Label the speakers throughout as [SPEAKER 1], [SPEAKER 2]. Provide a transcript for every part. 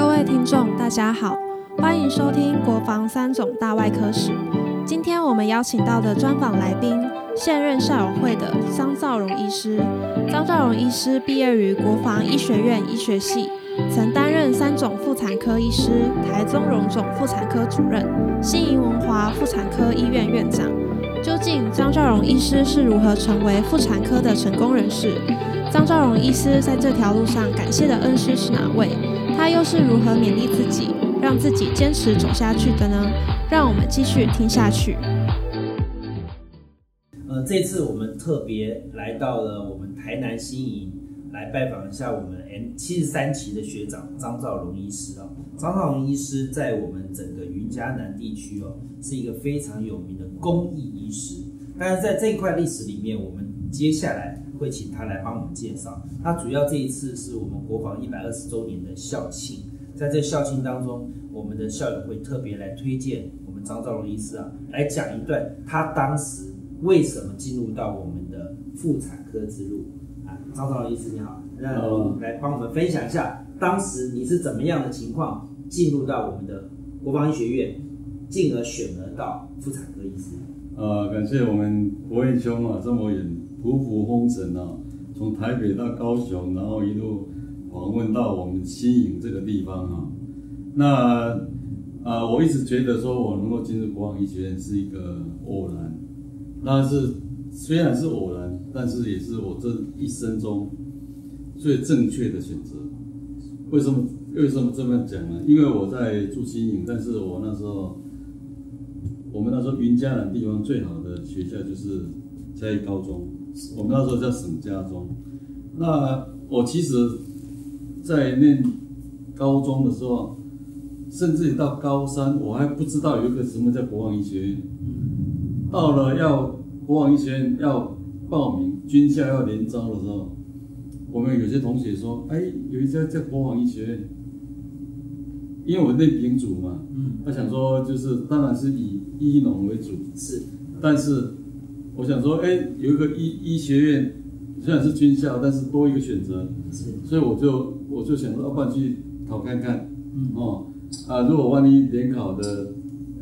[SPEAKER 1] 各位听众，大家好，欢迎收听《国防三种大外科史》。今天我们邀请到的专访来宾，现任校友会的张兆荣医师。张兆荣医师毕业于国防医学院医学系，曾担任三种妇产科医师、台中荣总妇产科主任、新营文华妇产科医院院长。究竟张兆荣医师是如何成为妇产科的成功人士？张兆荣医师在这条路上感谢的恩师是哪位？他又是如何勉励自己，让自己坚持走下去的呢？让我们继续听下去。
[SPEAKER 2] 呃，这次我们特别来到了我们台南新营，来拜访一下我们 M 七十三期的学长张兆荣医师哦。张兆龙医师在我们整个云嘉南地区哦，是一个非常有名的公益医师。但是在这一块历史里面，我们接下来。会请他来帮我们介绍。他主要这一次是我们国防一百二十周年的校庆，在这校庆当中，我们的校友会特别来推荐我们张兆龙医师啊，来讲一段他当时为什么进入到我们的妇产科之路啊。张兆龙医师你好，那来帮我们分享一下，当时你是怎么样的情况进入到我们的国防医学院，进而选择到妇产科医师。
[SPEAKER 3] 呃，感谢我们国彦兄啊，这么远。匍匐风尘啊，从台北到高雄，然后一路访问到我们新营这个地方啊。那啊，我一直觉得说我能够进入国防医学院是一个偶然，但是虽然是偶然，但是也是我这一生中最正确的选择。为什么？为什么这么讲呢？因为我在住新营，但是我那时候，我们那时候云嘉南地方最好的学校就是在高中。我们那时候叫省家中，那我其实，在念高中的时候，甚至到高三，我还不知道有一个什么叫国防医学院。到了要国防医学院要报名军校要联招的时候，我们有些同学说：“哎，有一家叫国防医学院。”因为我内丙组嘛，嗯，他想说就是当然是以医农为主，
[SPEAKER 2] 是，
[SPEAKER 3] 但是。我想说，哎，有一个医医学院，虽然是军校，但是多一个选择，
[SPEAKER 2] 是，
[SPEAKER 3] 所以我就我就想说，要不然去考看看，嗯。哦，啊，如果万一联考的，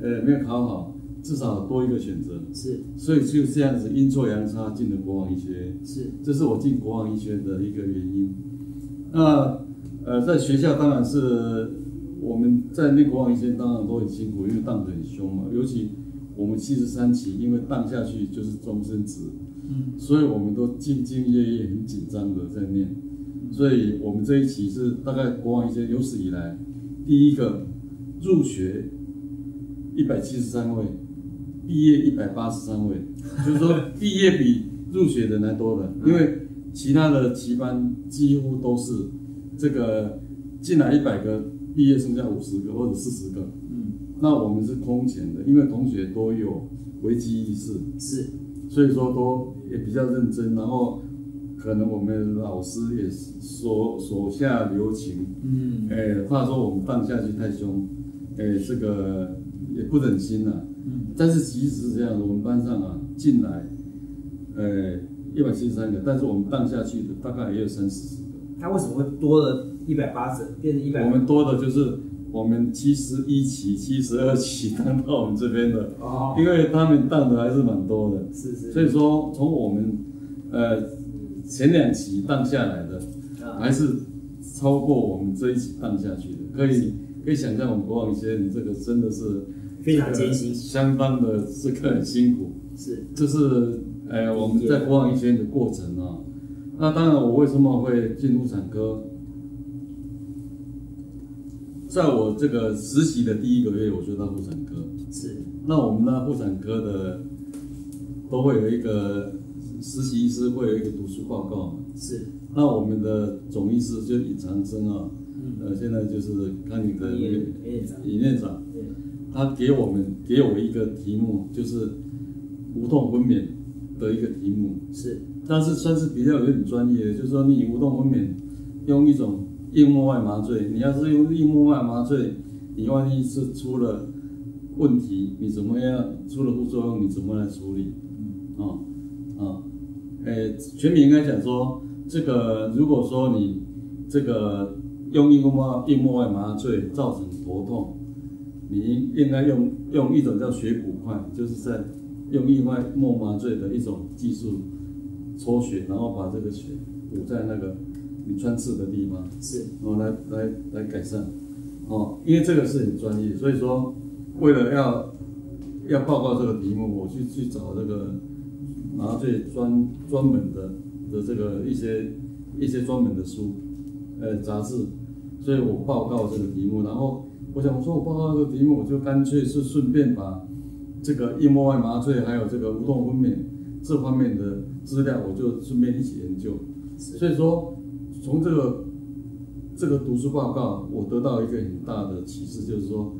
[SPEAKER 3] 呃，没有考好，至少多一个选择，
[SPEAKER 2] 是，
[SPEAKER 3] 所以就这样子阴错阳差进了国防医学院，
[SPEAKER 2] 是，
[SPEAKER 3] 这是我进国防医学院的一个原因。那呃，在学校当然是我们在那国防医学院当然都很辛苦，因为荡得很凶嘛，尤其。我们七十三期，因为荡下去就是终身职，嗯，所以我们都兢兢业业、很紧张的在念，所以我们这一期是大概国王一些有史以来第一个入学一百七十三位，毕业一百八十三位，就是说毕业比入学的还多的，因为其他的期班几乎都是这个进来一百个，毕业剩下五十个或者四十个。嗯。那我们是空前的，因为同学都有危机意识，
[SPEAKER 2] 是，
[SPEAKER 3] 所以说都也比较认真，然后可能我们老师也手手下留情，嗯，哎，怕说我们荡下去太凶，哎，这个也不忍心呐，嗯，但是即使是这样，我们班上啊进来，呃，一百七十三个，但是我们荡下去的大概也有三四十个，
[SPEAKER 2] 他为什么会多了一百八十变成一百？
[SPEAKER 3] 我们多的就是。我们七十一期、七十二期 当到我们这边的，哦，因为他们当的还是蛮多的，
[SPEAKER 2] 是是，
[SPEAKER 3] 所以说从我们呃前两期当下来的，还是超过我们这一期当下去的，可以可以想象我们国王一些，你这个真的是
[SPEAKER 2] 非常艰辛，
[SPEAKER 3] 相当的这个很辛苦，
[SPEAKER 2] 是，
[SPEAKER 3] 这是呃我们在国王一些的过程啊，那当然我为什么会进入产科？在我这个实习的第一个月，我就到妇产科。
[SPEAKER 2] 是，
[SPEAKER 3] 那我们那妇产科的都会有一个实习医师，会有一个读书报告。
[SPEAKER 2] 是，
[SPEAKER 3] 那我们的总医师就尹长生啊，呃，现在就是看你的尹院长，尹院长他给我们给我一个题目，就是无痛分娩的一个题目。
[SPEAKER 2] 是，
[SPEAKER 3] 但是算是比较有点专业的，就是说你无痛分娩用一种。硬膜外麻醉，你要是用硬膜外麻醉，你万一是出了问题，你怎么样？出了副作用，你怎么来处理？哦，啊，诶，全民应该讲说，这个如果说你这个用硬膜硬膜外麻醉造成头痛，你应该用用一种叫血骨块，就是在用硬外膜麻醉的一种技术抽血，然后把这个血补在那个你穿刺的地方，
[SPEAKER 2] 是，
[SPEAKER 3] 哦来来来改善。哦，因为这个是很专业，所以说为了要要报告这个题目，我去去找这个麻醉专专门的的这个一些一些专门的书，呃杂志，所以我报告这个题目，然后我想说我报告这个题目，我就干脆是顺便把这个硬膜外麻醉还有这个无痛分娩这方面的资料，我就顺便一起研究。所以说从这个这个读书报告，我得到一个很大的启示，就是说，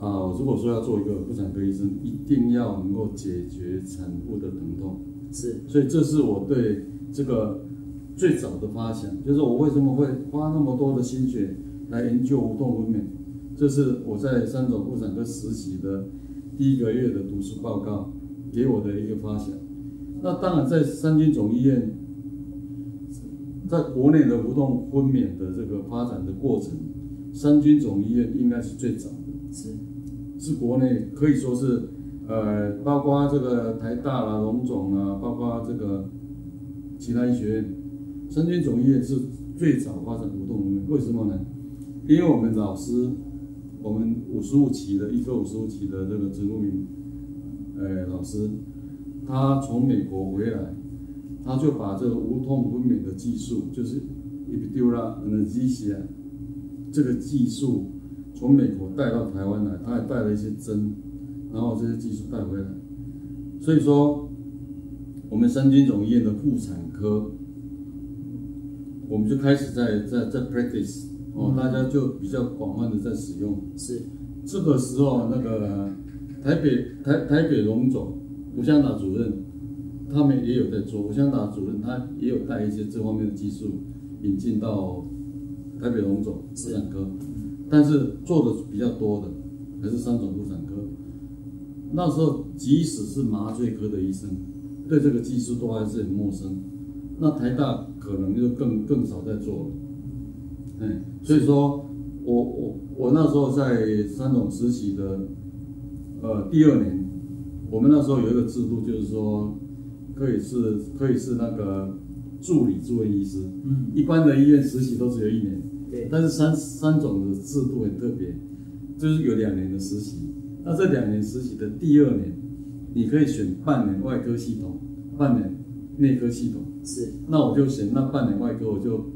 [SPEAKER 3] 啊，如果说要做一个妇产科医生，一定要能够解决产妇的疼痛。
[SPEAKER 2] 是，
[SPEAKER 3] 所以这是我对这个最早的发想，就是我为什么会花那么多的心血来研究无痛分娩，这是我在三种妇产科实习的第一个月的读书报告给我的一个发想。那当然，在三军总医院。在国内的无痛分娩的这个发展的过程，三军总医院应该是最早的，
[SPEAKER 2] 是
[SPEAKER 3] 是国内可以说是，呃，包括这个台大啦、龙总啊，包括这个其他医学院，三军总医院是最早发展无痛分娩。为什么呢？因为我们老师，我们五十五期的一个五十五期的这个植物名，呃，老师，他从美国回来。他就把这个无痛分娩的技术，就是 epidural anesthesia 这个技术从美国带到台湾来，他还带了一些针，然后这些技术带回来。所以说，我们三军总医院的妇产科，我们就开始在在在 practice 哦，大家就比较广泛的在使用。
[SPEAKER 2] 是
[SPEAKER 3] 这个时候，那个台北台台北荣总吴香达主任。他们也有在做，我想打主任他也有带一些这方面的技术引进到台北荣总妇产科，但是做的比较多的还是三种妇产科。那时候即使是麻醉科的医生，对这个技术都还是很陌生。那台大可能就更更少在做了。哎，所以说我我我那时候在三种实习的呃第二年，我们那时候有一个制度，就是说。可以是，可以是那个助理住院医师。嗯，一般的医院实习都只有一年。
[SPEAKER 2] 对。
[SPEAKER 3] 但是三三种的制度很特别，就是有两年的实习。那这两年实习的第二年，你可以选半年外科系统，半年内科系统。
[SPEAKER 2] 是。
[SPEAKER 3] 那我就选那半年外科，我就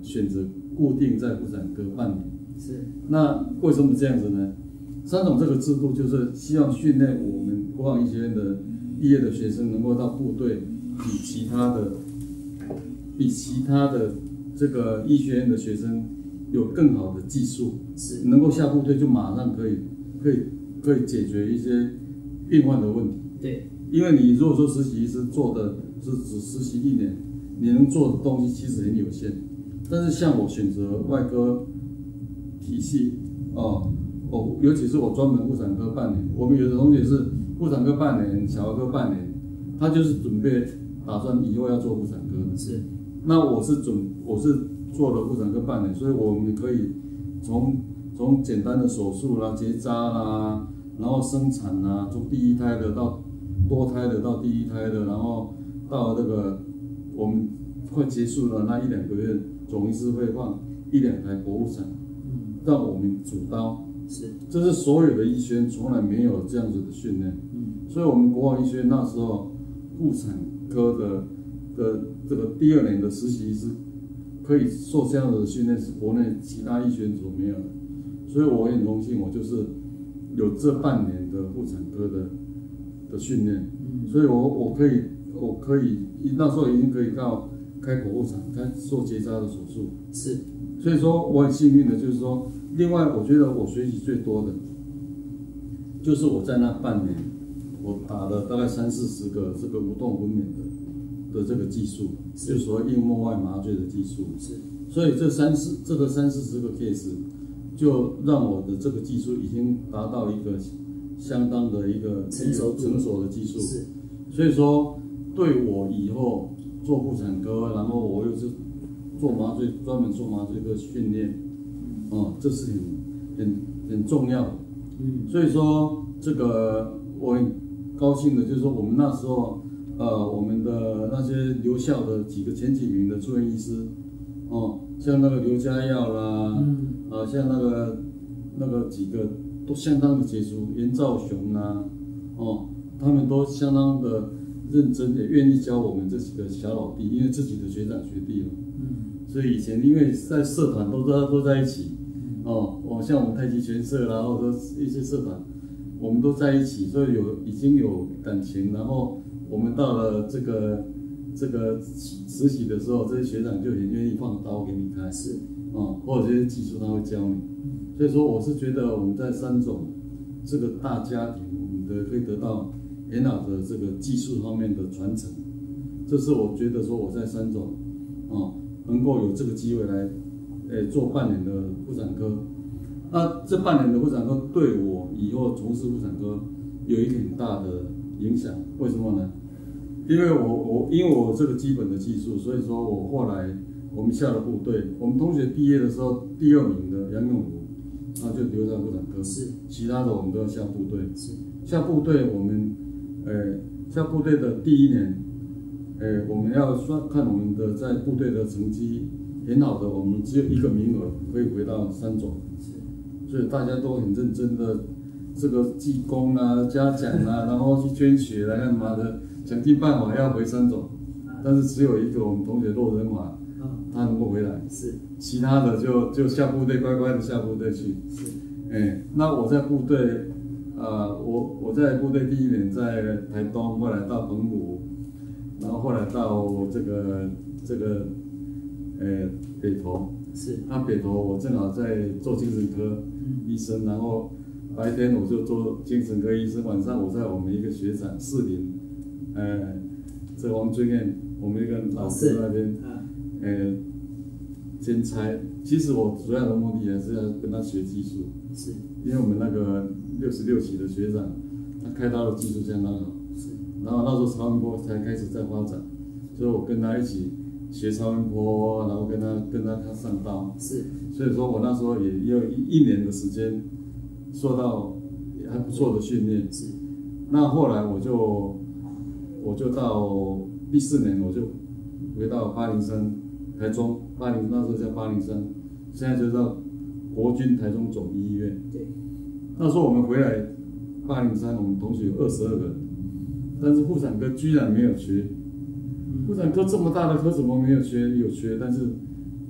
[SPEAKER 3] 选择固定在妇产科半年。
[SPEAKER 2] 是。
[SPEAKER 3] 那为什么这样子呢？三种这个制度就是希望训练我们国防医学院的。毕业的学生能够到部队，比其他的，比其他的这个医学院的学生有更好的技术，
[SPEAKER 2] 是
[SPEAKER 3] 能够下部队就马上可以，可以可以解决一些病患的问题。
[SPEAKER 2] 对，
[SPEAKER 3] 因为你如果说实习医生做的是只实习一年，你能做的东西其实很有限。但是像我选择外科体系，哦，我，尤其是我专门妇产科半年，我们有的同学是。妇产科半年，小儿科半年，他就是准备打算以后要做妇产科的。
[SPEAKER 2] 是，
[SPEAKER 3] 那我是准我是做了妇产科半年，所以我们可以从从简单的手术啦、结扎啦，然后生产啦，从第一胎的到多胎的到第一胎的，然后到这个我们快结束了那一两个月，总医师会放一两台剖腹产，让我们主刀。
[SPEAKER 2] 是，
[SPEAKER 3] 这是所有的医学院从来没有这样子的训练，嗯，所以我们国防医学院那时候妇产科的的这个第二年的实习医师可以受这样的训练，是国内其他医学院所没有的，所以我很荣幸，我就是有这半年的妇产科的的训练，嗯，所以我我可以我可以那时候已经可以到开剖腹产，开做结扎的手术，
[SPEAKER 2] 是，
[SPEAKER 3] 所以说我很幸运的，就是说。另外，我觉得我学习最多的，就是我在那半年，我打了大概三四十个这个无痛分娩的的这个技术，就是说硬膜外麻醉的技术。
[SPEAKER 2] 是。
[SPEAKER 3] 所以这三四这个三四十个 case，就让我的这个技术已经达到一个相当的一个
[SPEAKER 2] 成熟
[SPEAKER 3] 成熟的技术。
[SPEAKER 2] 是。
[SPEAKER 3] 所以说，对我以后做妇产科，然后我又是做麻醉专门做麻醉科训练，哦，这是很很很重要的。
[SPEAKER 2] 嗯。
[SPEAKER 3] 所以说这个我很高兴的，就是说我们那时候，呃，我们的那些留校的几个前几名的住院医师，哦，像那个刘家耀啦，
[SPEAKER 2] 嗯。
[SPEAKER 3] 啊，像那个那个几个都相当的杰出，严兆雄啊，哦，他们都相当的认真，也愿意教我们这几个小老弟，因为自己的学长学弟嘛，
[SPEAKER 2] 嗯。
[SPEAKER 3] 所以以前因为在社团都都都在一起，哦，我像我们太极拳社啦，或者说一些社团，我们都在一起，所以有已经有感情，然后我们到了这个这个实习的时候，这些学长就很愿意放刀给你开，
[SPEAKER 2] 是
[SPEAKER 3] 哦，或者这些技术他会教你，所以说我是觉得我们在三种这个大家庭，我们的可以得到很好的这个技术方面的传承，这是我觉得说我在三种，哦，能够有这个机会来，诶、做半年的妇产科，那这半年的妇产科对我以后从事妇产科有一个很大的影响，为什么呢？因为我我因为我这个基本的技术，所以说我后来我们下了部队，我们同学毕业的时候第二名的杨永武，他就留在妇产科，
[SPEAKER 2] 是
[SPEAKER 3] 其他的我们都要下部队。
[SPEAKER 2] 是
[SPEAKER 3] 下部队我们，呃，下部队的第一年，呃，我们要算看我们的在部队的成绩很好的，我们只有一个名额可以回到三种，
[SPEAKER 2] 是
[SPEAKER 3] 所以大家都很认真的这个记功啊、嘉奖啊，然后去捐血来干嘛的，想尽办法要回三种，但是只有一个我们同学骆仁华，
[SPEAKER 2] 嗯。
[SPEAKER 3] 他能够回来，
[SPEAKER 2] 是
[SPEAKER 3] 其他的就就下部队乖乖的下部队去。
[SPEAKER 2] 是。
[SPEAKER 3] 哎，那我在部队，呃，我我在部队第一年在台东，后来到澎湖，然后后来到这个这个，呃，北投。
[SPEAKER 2] 是
[SPEAKER 3] 那北投我正好在做精神科
[SPEAKER 2] 嗯
[SPEAKER 3] 医生，然后白天我就做精神科医生，晚上我在我们一个学长四林，呃，在王俊彦，我们一个老师那边，
[SPEAKER 2] 啊
[SPEAKER 3] 呃，兼差。其实我主要的目的还是要跟他学技术。
[SPEAKER 2] 是
[SPEAKER 3] 因为我们那个六十六期的学长，他开刀的技术相当好，
[SPEAKER 2] 是
[SPEAKER 3] 然后那时候超音波才开始在发展，所以我跟他一起学超音波，然后跟他跟他他上道，
[SPEAKER 2] 是
[SPEAKER 3] 所以说我那时候也也有一一年的时间受到也还不错的训练。
[SPEAKER 2] 是
[SPEAKER 3] 那后来我就我就到第四年我就回到八零三台中八零那时候叫八零三，现在就到国军台中总医院。
[SPEAKER 2] 对
[SPEAKER 3] 那时候我们回来八零三，我们同学有二十二个人，但是妇产科居然没有缺。妇产科这么大的科怎么没有缺？有缺，但是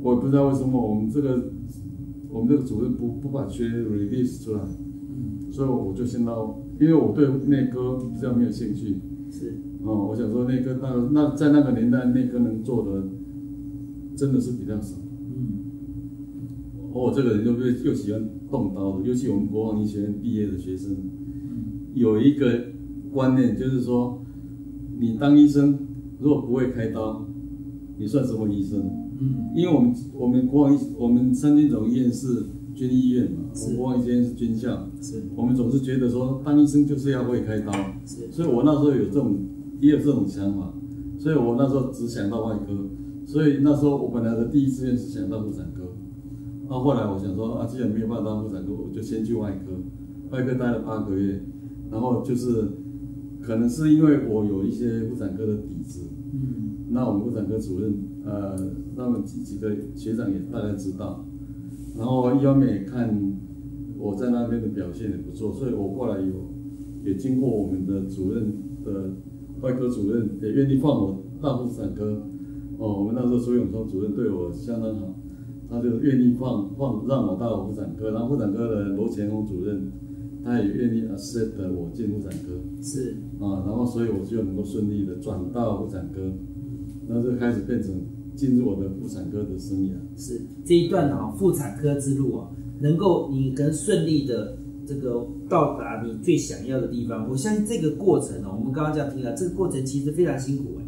[SPEAKER 3] 我也不知道为什么我们这个我们这个主任不不把缺 release 出来，
[SPEAKER 2] 嗯
[SPEAKER 3] 所以我就先到，因为我对内科比较没有兴趣
[SPEAKER 2] 是
[SPEAKER 3] 哦，我想说内科那那在那个年代内科能做的真的是比较少。
[SPEAKER 2] 嗯
[SPEAKER 3] 我这个人又又又喜欢动刀的，尤其我们国防医学院毕业的学生，有一个观念就是说，你当医生如果不会开刀，你算什么医生？
[SPEAKER 2] 嗯。
[SPEAKER 3] 因为我们我们国防医我们三军总医院是军医院嘛，我们国防医学院是军校，
[SPEAKER 2] 是。
[SPEAKER 3] 我们总是觉得说当医生就是要会开刀，
[SPEAKER 2] 是。
[SPEAKER 3] 所以我那时候有这种也有这种想法，所以我那时候只想到外科，所以那时候我本来的第一志愿是想到妇产科，那后来我想说啊，既然没有办法当妇产科，我就先去外科，外科待了八个月，然后就是可能是因为我有一些妇产科的底子，
[SPEAKER 2] 嗯。
[SPEAKER 3] 那我们妇产科主任呃，那么几几个学长也大概知道，然后一方面也看我在那边的表现也不错，所以我过来有也经过我们的主任的外科主任也愿意放我到妇产科，哦，我们那时候苏永聪主任对我相当好，他就愿意放放让我到妇产科，然后妇产科的罗前红主任他也愿意 accept 我进妇产科。
[SPEAKER 2] 是。
[SPEAKER 3] 啊，然后所以我就能够顺利的转到妇产科，那就开始变成进入我的妇产科的生涯。
[SPEAKER 2] 是。这一段啊妇产科之路啊，能够你能顺利的这个到达你最想要的地方，我相信这个过程哦，我们刚刚这样听了，这个过程其实非常辛苦哎，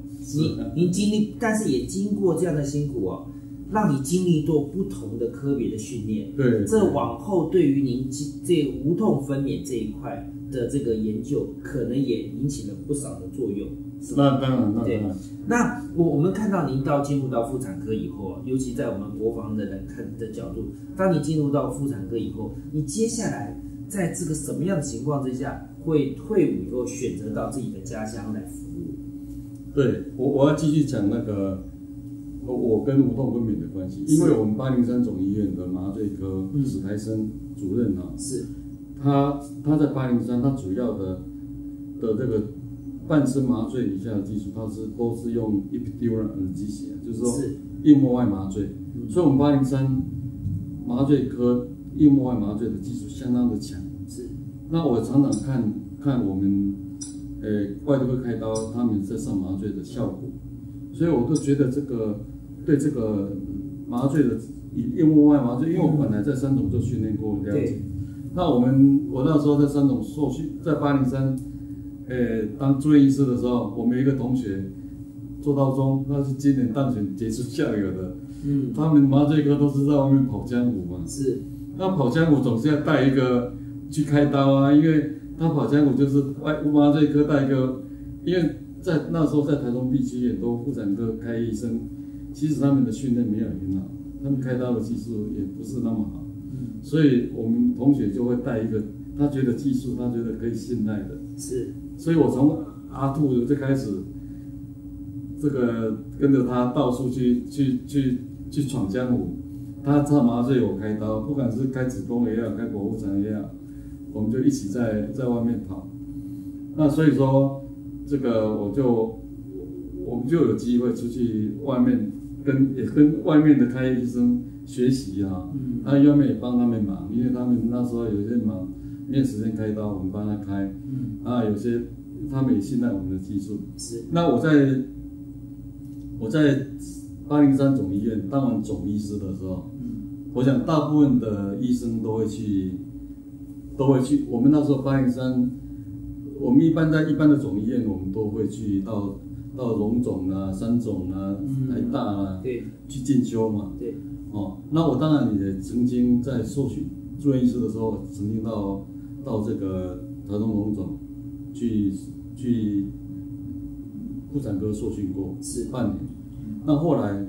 [SPEAKER 2] 你您经历，但是也经过这样的辛苦哦，让你经历过不同的科别的训练，
[SPEAKER 3] 对，
[SPEAKER 2] 这往后对于您这无痛分娩这一块的这个研究，可能也引起了不少的作用。
[SPEAKER 3] 是那当然，那当
[SPEAKER 2] 对。
[SPEAKER 3] 然，
[SPEAKER 2] 那我我们看到您到进入到妇产科以后啊，尤其在我们国防的人看的角度，当你进入到妇产科以后，你接下来在这个什么样的情况之下，会退伍以后选择到自己的家乡来服务？
[SPEAKER 3] 对我我要继续讲那个我我跟无痛分娩的关系，因为我们八零三总医院的麻醉科
[SPEAKER 2] 嗯。
[SPEAKER 3] 史台生主任啊，
[SPEAKER 2] 是。
[SPEAKER 3] 他他在八零三，他主要的的这个半身麻醉以下的技术，他是都是用 epidural anesthesia，就是说
[SPEAKER 2] 是，
[SPEAKER 3] 硬膜外麻醉。
[SPEAKER 2] 嗯。
[SPEAKER 3] 所以，我们八零三麻醉科硬膜外麻醉的技术相当的强。
[SPEAKER 2] 是。
[SPEAKER 3] 那我常常看看我们，呃，外科开刀他们在上麻醉的效果，所以我都觉得这个对这个麻醉的以硬膜外麻醉，因为我本来在三总就训练过了解。那我们我那时候在三总受训，在八零三，呃，当住院医师的时候，我们有一个同学做到中，他是今年当选杰出校友的，
[SPEAKER 2] 嗯。
[SPEAKER 3] 他们麻醉科都是在外面跑江湖嘛。
[SPEAKER 2] 是。
[SPEAKER 3] 那跑江湖总是要带一个去开刀啊，因为他跑江湖就是外麻醉科带一个，因为在那时候在台中地区很多妇产科开医生，其实他们的训练没有很好，他们开刀的技术也不是那么好，
[SPEAKER 2] 嗯
[SPEAKER 3] 所以我们同学就会带一个他觉得技术他觉得可以信赖的，
[SPEAKER 2] 是
[SPEAKER 3] 所以我从阿兔就开始，这个跟着他到处去去去去闯江湖。他他麻醉我开刀，不管是开子宫也好，开剖腹产也好，我们就一起在在外面跑。那所以说，这个我就我们就有机会出去外面跟也跟外面的开医生学习啊。
[SPEAKER 2] 嗯
[SPEAKER 3] 他外面也帮他们忙，因为他们那时候有些忙，没有时间开刀，我们帮他开。
[SPEAKER 2] 嗯
[SPEAKER 3] 啊，有些他们也信赖我们的技术。
[SPEAKER 2] 是
[SPEAKER 3] 那我在我在八零三总医院当完总医师的时候，
[SPEAKER 2] 嗯
[SPEAKER 3] 我想大部分的医生都会去，都会去。我们那时候八零三，我们一般在一般的总医院，我们都会去到到龙总啊、三总啊、
[SPEAKER 2] 嗯
[SPEAKER 3] 台大啊
[SPEAKER 2] 对
[SPEAKER 3] 去进修嘛。
[SPEAKER 2] 对
[SPEAKER 3] 哦，那我当然也曾经在受训住院医师的时候，曾经到到这个台中龙总去去妇产科受训过，
[SPEAKER 2] 是
[SPEAKER 3] 半年。那后来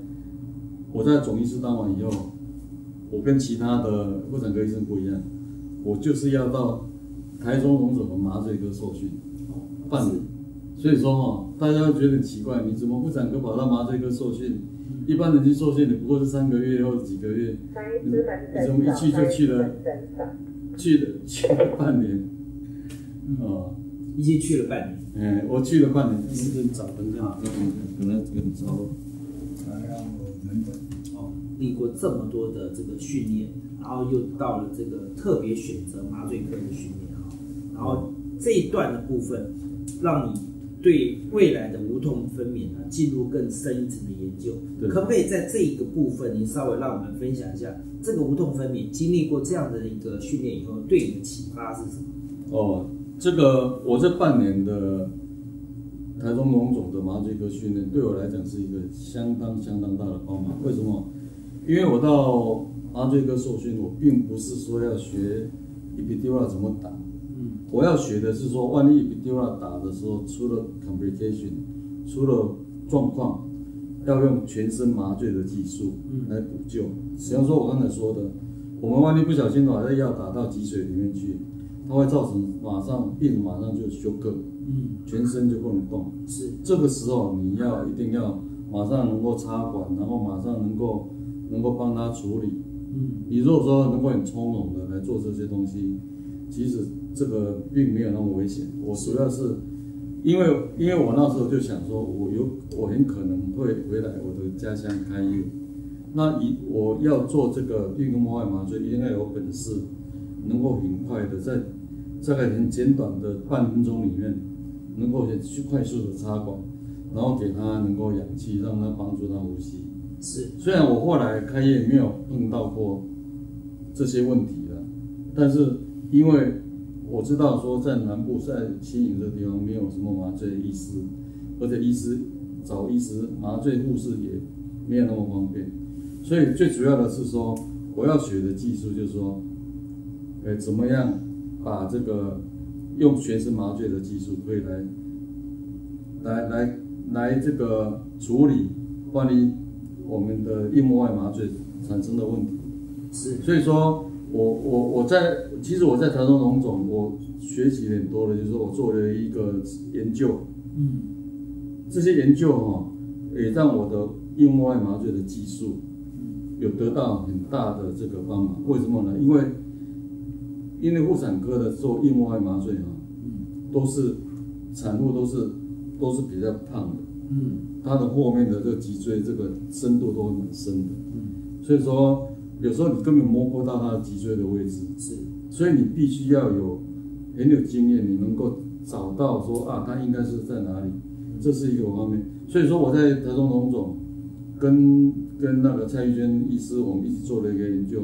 [SPEAKER 3] 我在总医师当完以后，我跟其他的妇产科医生不一样，我就是要到台中龙总的麻醉科受训半年。所以说哈、大家会觉得很奇怪，你怎么不产科跑到麻醉科受训？一般人去受训，你不过是三个月或者几个月，你你怎么一去就去了，去了去了半年，哦，
[SPEAKER 2] 已经去了半年。
[SPEAKER 3] 哎，我去了半年，是跟找人这样，可能跟找，
[SPEAKER 2] 哦，历过这么多的这个训练，然后又到了这个特别选择麻醉科的训练啊，然后这一段的部分，让你对未来的无痛分娩呢进入更深一层的研究。可不可以在这一个部分，您稍微让我们分享一下这个无痛分娩经历过这样的一个训练以后，对你的启发是什么？
[SPEAKER 3] 哦，这个我这半年的台中龙总的麻醉科训练，对我来讲是一个相当相当大的帮忙。为什么？因为我到麻醉科受训，我并不是说要学 epidural 怎么打，
[SPEAKER 2] 嗯，
[SPEAKER 3] 我要学的是说，万一 epidural 打的时候出了 complication，出了状况，要用全身麻醉的技术
[SPEAKER 2] 嗯
[SPEAKER 3] 来补救。比方说，我刚才说的，我们万一不小心把这药打到脊髓里面去，它会造成马上病人马上就休克，
[SPEAKER 2] 嗯，
[SPEAKER 3] 全身就不能动。
[SPEAKER 2] 是，
[SPEAKER 3] 这个时候你要一定要马上能够插管，然后马上能够能够帮他处理。
[SPEAKER 2] 嗯，
[SPEAKER 3] 你如果说能够很从容的来做这些东西，其实这个并没有那么危险。我主要是因为因为我那时候就想说，我有我很可能会回来我的家乡开业，那以我要做这个运动外麻醉，一定要有本事，能够很快的在大概很简短的半分钟里面，能够很去快速的插管，然后给他能够氧气，让他帮助他呼吸。
[SPEAKER 2] 是，
[SPEAKER 3] 虽然我后来开业没有碰到过这些问题了，但是因为我知道说在南部在新营这地方没有什么麻醉医师，而且医师找医师麻醉护士也没有那么方便，所以最主要的是说我要学的技术就是说，呃，怎么样把这个用全身麻醉的技术可以来来来来这个处理关于我们的硬膜外麻醉产生的问题。
[SPEAKER 2] 是
[SPEAKER 3] 所以说我我我在其实我在台中荣总，我学习很多的，就是我做了一个研究，
[SPEAKER 2] 嗯。
[SPEAKER 3] 这些研究哈、也让我的硬膜外麻醉的技术有得到很大的这个帮忙。为什么呢？因为因为妇产科的做硬膜外麻醉哈、
[SPEAKER 2] 嗯。
[SPEAKER 3] 都是产妇都是都是比较胖的，
[SPEAKER 2] 嗯。
[SPEAKER 3] 它的后面的这个脊椎这个深度都会蛮深的，
[SPEAKER 2] 嗯，
[SPEAKER 3] 所以说有时候你根本摸不到它的脊椎的位置。
[SPEAKER 2] 是
[SPEAKER 3] 所以你必须要有很有经验，你能够找到说啊，它应该是在哪里，这是一个方面。所以说我在台中龙总跟跟那个蔡玉娟医师，我们一起做了一个研究，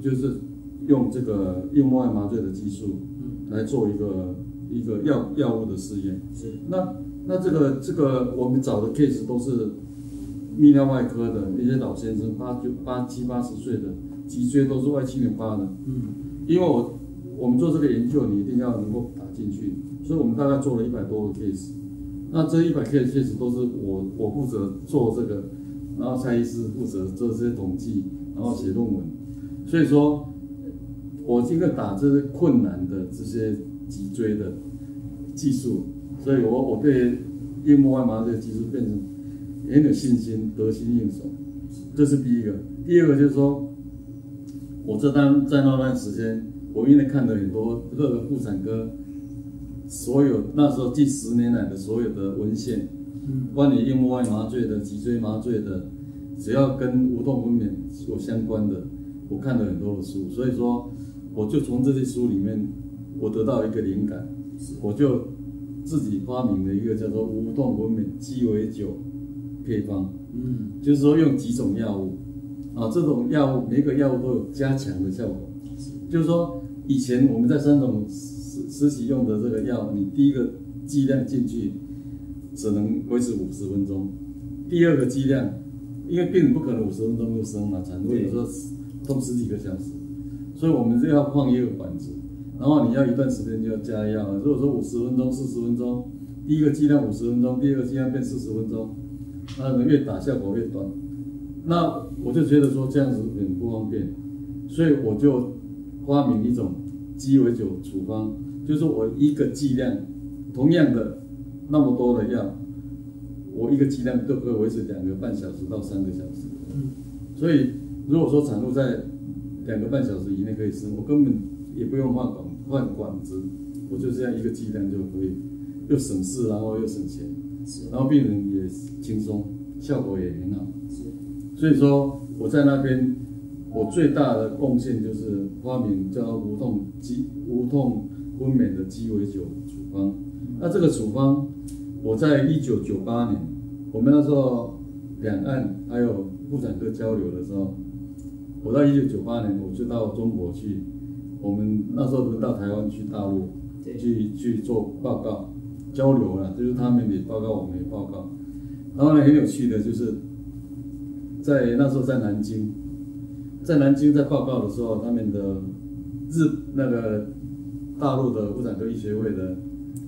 [SPEAKER 3] 就是用这个硬膜外麻醉的技术
[SPEAKER 2] 嗯
[SPEAKER 3] 来做一个一个药药物的试验。
[SPEAKER 2] 是
[SPEAKER 3] 那那这个这个我们找的 case 都是泌尿外科的一些老先生，八九八七八十岁的，脊椎都是外七扭八的。
[SPEAKER 2] 嗯
[SPEAKER 3] 因为我我们做这个研究，你一定要能够打进去，所以我们大概做了一百多个 case。那这一百 case case 都是我我负责做这个，然后蔡医师负责做这些统计，然后写论文。所以说，我这个打这些困难的这些脊椎的技术，所以我我对硬膜外麻醉技术变成很有信心，得心应手。这是第一个。第二个就是说，我这段在那段时间，我因为看了很多各个妇产科所有那时候近十年来的所有的文献，
[SPEAKER 2] 嗯
[SPEAKER 3] 关于硬膜外麻醉的、脊椎麻醉的，只要跟无痛分娩有相关的，我看了很多的书，所以说我就从这些书里面，我得到一个灵感，我就自己发明了一个叫做无痛分娩鸡尾酒配方。
[SPEAKER 2] 嗯
[SPEAKER 3] 就是说用几种药物，啊，这种药物每个药物都有加强的效果。就是说，以前我们在三种实实习用的这个药，你第一个剂量进去只能维持五十分钟，第二个剂量，因为病人不可能五十分钟就生嘛，产妇有时候痛十几个小时，所以我们就要放一个管子，然后你要一段时间就要加药。如果说五十分钟、四十分钟，第一个剂量五十分钟，第二个剂量变四十分钟。那个越打效果越短，那我就觉得说这样子很不方便，所以我就发明一种鸡尾酒处方，就是我一个剂量，同样的那么多的药，我一个剂量都可以维持两个半小时到三个小时。
[SPEAKER 2] 嗯
[SPEAKER 3] 所以如果说产妇在两个半小时以内可以生，我根本也不用换管换管子，我就这样一个剂量就可以，又省事，然后又省钱。
[SPEAKER 2] 是
[SPEAKER 3] 然后病人也轻松，效果也很好。
[SPEAKER 2] 是
[SPEAKER 3] 所以说我在那边，我最大的贡献就是发明叫无痛鸡无痛分娩的鸡尾酒处方。那这个处方，我在一九九八年，我们那时候两岸还有妇产科交流的时候，我到一九九八年我就到中国去，我们那时候轮到台湾去大陆
[SPEAKER 2] 对
[SPEAKER 3] 去去做报告交流了，就是他们也报告，我们也报告。然后呢，很有趣的就是，在那时候在南京，在南京在报告的时候，他们的日那个大陆的妇产科医学会的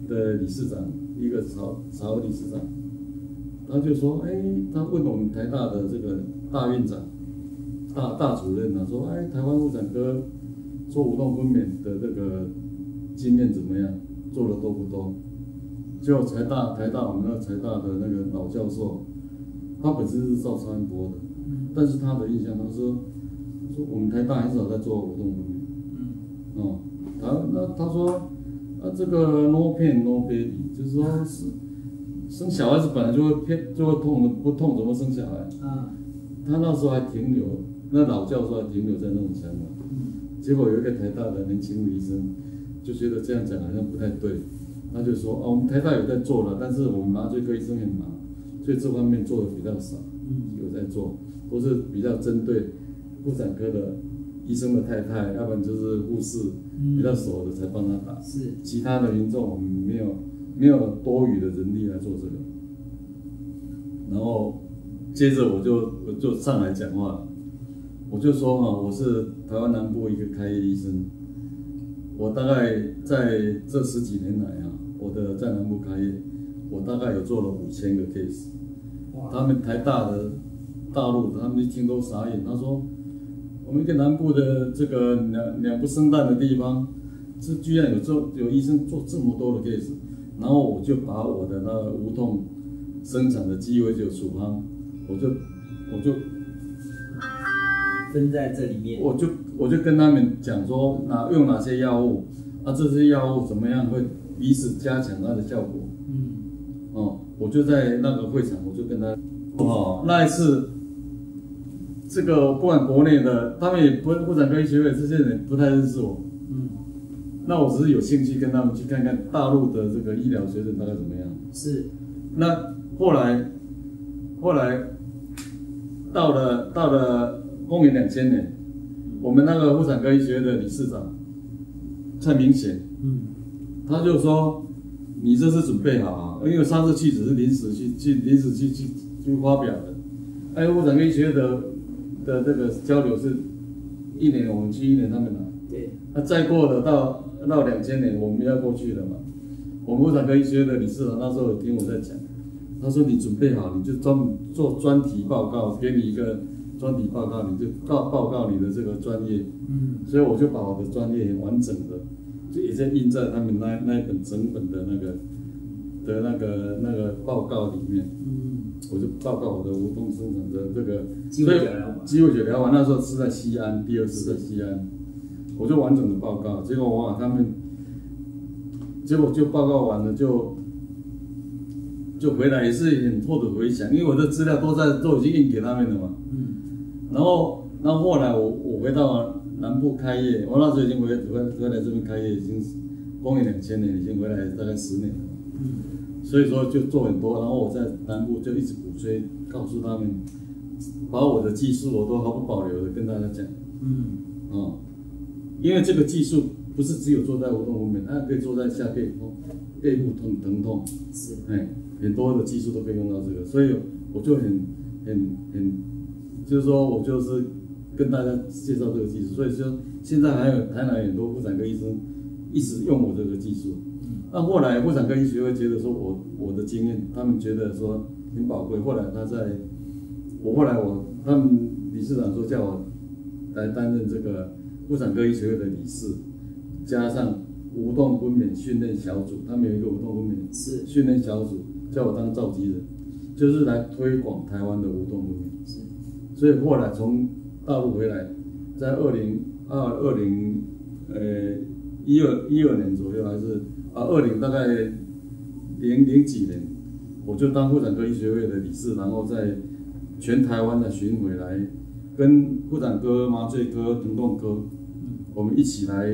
[SPEAKER 3] 的理事长，一个曹曹理事长，他就说，哎，他问我们台大的这个大院长、大大主任啊，说，哎，台湾妇产科做无痛分娩的这个经验怎么样？做的多不多？结果台大台大我们那个台大的那个老教授，他本身是照超音波的，但是他的印象他说，说我们台大很少在做无痛分娩。
[SPEAKER 2] 嗯
[SPEAKER 3] 哦，他那他说，啊这个 no pain no baby，就是说是生小孩子本来就会偏就会痛的，不痛怎么生小孩？
[SPEAKER 2] 啊
[SPEAKER 3] 他那时候还停留，那老教授还停留在那种想法。
[SPEAKER 2] 嗯
[SPEAKER 3] 结果有一个台大的年轻的医生就觉得这样讲好像不太对，他就说哦，我们台大有在做了，但是我们麻醉科医生很忙，所以这方面做的比较少。
[SPEAKER 2] 嗯
[SPEAKER 3] 有在做，都是比较针对妇产科的医生的太太，要不然就是护士比较熟的才帮他打。
[SPEAKER 2] 是
[SPEAKER 3] 其他的民众我们没有没有多余的人力来做这个。然后接着我就我就上来讲话了，我就说哈、我是台湾南部一个开业医生，我大概在这十几年来啊，我的在南部开业，我大概有做了五千个 case。他们台大的大陆的，他们一听都傻眼。他说，我们一个南部的这个两两不生蛋的地方，这居然有做有医生做这么多的 case。然后我就把我的那个无痛生产的鸡尾酒处方，我就我就
[SPEAKER 2] 分在这里面。
[SPEAKER 3] 我就我就跟他们讲说，哪用哪些药物，啊，这些药物怎么样会彼此加强它的效果。
[SPEAKER 2] 嗯，
[SPEAKER 3] 哦，我就在那个会场，我就跟他，哦，那一次，这个不管国内的，他们也不妇产科医学会这些人不太认识我，
[SPEAKER 2] 嗯，
[SPEAKER 3] 那我只是有兴趣跟他们去看看大陆的这个医疗水准大概怎么样。
[SPEAKER 2] 是，
[SPEAKER 3] 那后来，后来到了到了公元两千年，我们那个妇产科医学院的理事长蔡明显，
[SPEAKER 2] 嗯，
[SPEAKER 3] 他就说：“你这次准备好啊，因为上次去只是临时去去临时去去去发表的。哎，妇产科医学的的这个交流是一年我们去，一年他们来。
[SPEAKER 2] 对，
[SPEAKER 3] 那再过了到到两千年，我们要过去了嘛。我们妇产科医学会的理事长那时候有听我在讲，他说你准备好，你就专门做专题报告，给你一个专题报告，你就告报告你的这个专业。
[SPEAKER 2] 嗯，
[SPEAKER 3] 所以我就把我的专业完整的，就也在印在他们那那一本整本的那个的那个那个报告里面。
[SPEAKER 2] 嗯，
[SPEAKER 3] 我就报告我的无痛生产的这个
[SPEAKER 2] 鸡尾酒疗法
[SPEAKER 3] 鸡尾酒疗法那时候是在西安，第二次在西安，我就完整的报告。结果哇，他们结果就报告完了就就回来也是很厚的回想，因为我的资料都在都已经印给他们了嘛。
[SPEAKER 2] 嗯，
[SPEAKER 3] 然后，然后后来我我回到南部开业，我那时候已经回回回来这边开业，已经公元两千年，已经回来大概十年了。
[SPEAKER 2] 嗯，
[SPEAKER 3] 所以说就做很多，然后我在南部就一直鼓吹，告诉他们，把我的技术我都毫不保留的跟大家讲，
[SPEAKER 2] 嗯，
[SPEAKER 3] 哦，因为这个技术不是只有坐在无痛分娩，它可以坐在下背痛、背部痛、疼痛，
[SPEAKER 2] 是，
[SPEAKER 3] 哎，很多的技术都可以用到这个，所以我就很很很，就是说我就是跟大家介绍这个技术，所以说现在还有台南很多妇产科医生一直用我这个技术。那后来妇产科医学会觉得说我我的经验，他们觉得说很宝贵。后来他在，我后来我他们理事长说叫我来担任这个妇产科医学会的理事，加上无痛分娩训练小组，他们有一个无痛分娩
[SPEAKER 2] 是，
[SPEAKER 3] 训练小组，叫我当召集人，就是来推广台湾的无痛分娩。
[SPEAKER 2] 是，
[SPEAKER 3] 所以后来从大陆回来，在二零二二零呃一二一二年左右，还是啊二零大概零零几年，我就当妇产科医学会的理事，然后在全台湾的巡回来跟妇产科、麻醉科、疼痛科，我们一起来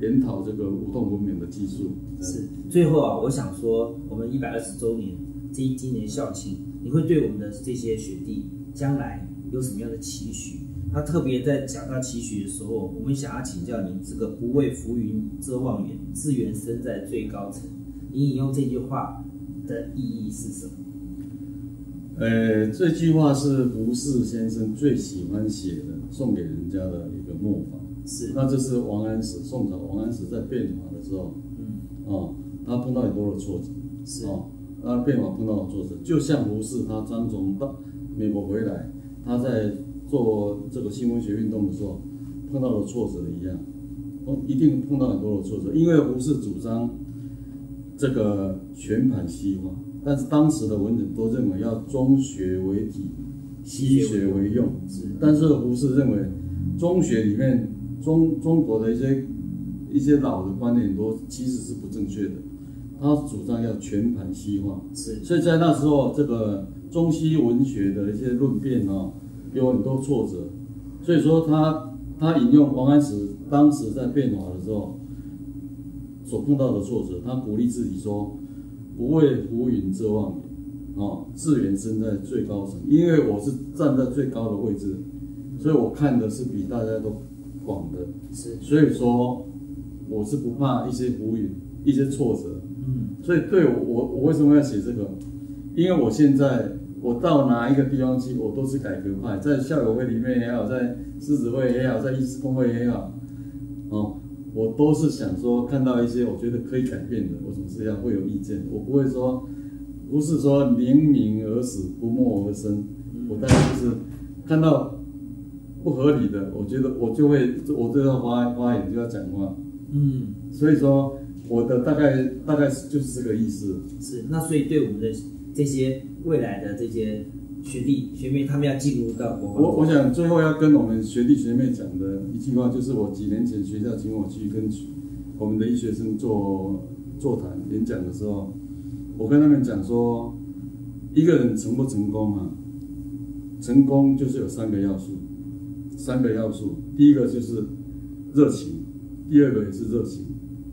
[SPEAKER 3] 研讨这个无痛分娩的技术。
[SPEAKER 2] 是。最后啊，我想说，我们一百二十周年这一今年校庆，你会对我们的这些学弟将来有什么样的期许？那特别在讲到期许的时候，我们想要请教您，这个不畏浮云遮望眼，自缘身在最高层。你引用这句话的意义是什么？
[SPEAKER 3] 呃，这句话是胡适先生最喜欢写的，送给人家的一个墨法。
[SPEAKER 2] 是，
[SPEAKER 3] 那这是王安石，宋朝王安石在变法的时候，
[SPEAKER 2] 嗯，
[SPEAKER 3] 哦，他碰到很多的挫折，
[SPEAKER 2] 是，
[SPEAKER 3] 哦，他变法碰到的挫折，就像胡适他刚从到美国回来，他在做这个新文学运动的时候碰到了挫折一样，哦，一定碰到很多的挫折，因为胡适主张这个全盘西化，但是当时的文人都认为要中学为体，西学为用，
[SPEAKER 2] 是，
[SPEAKER 3] 但是胡适认为中学里面中中国的一些一些老的观念都其实是不正确的，他主张要全盘西化，
[SPEAKER 2] 是，
[SPEAKER 3] 所以在那时候这个中西文学的一些论辩啊，有很多挫折，所以说他他引用王安石当时在变法的时候所碰到的挫折，他鼓励自己说不畏浮云遮望眼，哦，自远身在最高层，因为我是站在最高的位置，所以我看的是比大家都广的，
[SPEAKER 2] 是，
[SPEAKER 3] 所以说我是不怕一些浮云、一些挫折。
[SPEAKER 2] 嗯，
[SPEAKER 3] 所以对我我我为什么要写这个？因为我现在我到哪一个地方去，我都是改革派，在校友会里面也好，在狮子会也好，在医师工会也好，哦，我都是想说看到一些我觉得可以改变的，我总是要会有意见，我不会说不是说宁鸣而死，不默而生。我大概就是看到不合理的，我觉得我就会我就要发发言，就要讲话。
[SPEAKER 2] 嗯，
[SPEAKER 3] 所以说我的大概大概就是这个意思。
[SPEAKER 2] 是，那所以对我们的这些未来的这些学弟学妹，他们要进入到国防，
[SPEAKER 3] 我我想最后要跟我们学弟学妹讲的一句话，就是我几年前学校请我去跟我们的医学生做座谈演讲的时候，我跟他们讲说，一个人成不成功啊？成功就是有三个要素，三个要素，第一个就是热情，第二个也是热情，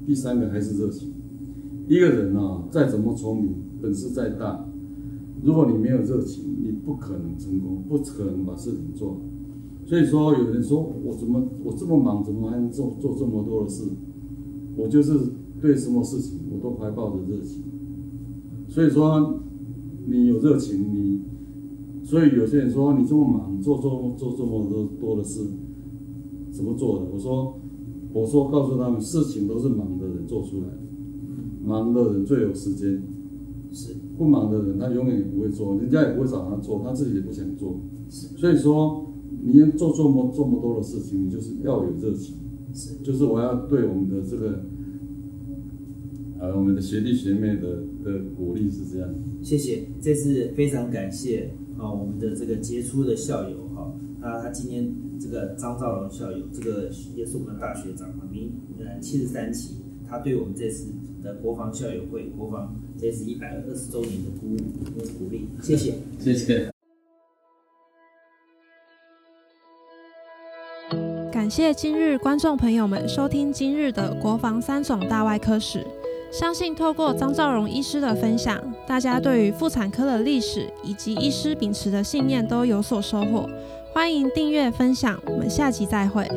[SPEAKER 3] 第三个还是热情。一个人啊，再怎么聪明，本事再大，如果你没有热情，你不可能成功，不可能把事情做。所以说，有人说我怎么我这么忙，怎么还能做做这么多的事？我就是对什么事情我都怀抱着热情。所以说，你有热情，你。所以有些人说你这么忙，做做做这么多多的事，怎么做的？我说，我说告诉他们，事情都是忙的人做出来的，忙的人最有时间，
[SPEAKER 2] 是
[SPEAKER 3] 不忙的人他永远也不会做，人家也不会找他做，他自己也不想做。是所以说，你要做这么这么多的事情，你就是要有热情，
[SPEAKER 2] 是，
[SPEAKER 3] 就是我要对我们的这个，呃，我们的学弟学妹的的鼓励是这样。
[SPEAKER 2] 谢谢，这次非常感谢。啊，我们的这个杰出的校友哈，那他今天这个张兆龙校友，这个也是我们的大学长啊，明呃七十三期，他对我们这次的国防校友会，国防这次一百二十周年的鼓舞跟鼓励，谢谢，
[SPEAKER 3] 谢谢。
[SPEAKER 1] 感谢今日观众朋友们收听今日的国防三种大外科史。相信透过张兆荣医师的分享，大家对于妇产科的历史以及医师秉持的信念都有所收获。欢迎订阅分享，我们下集再会。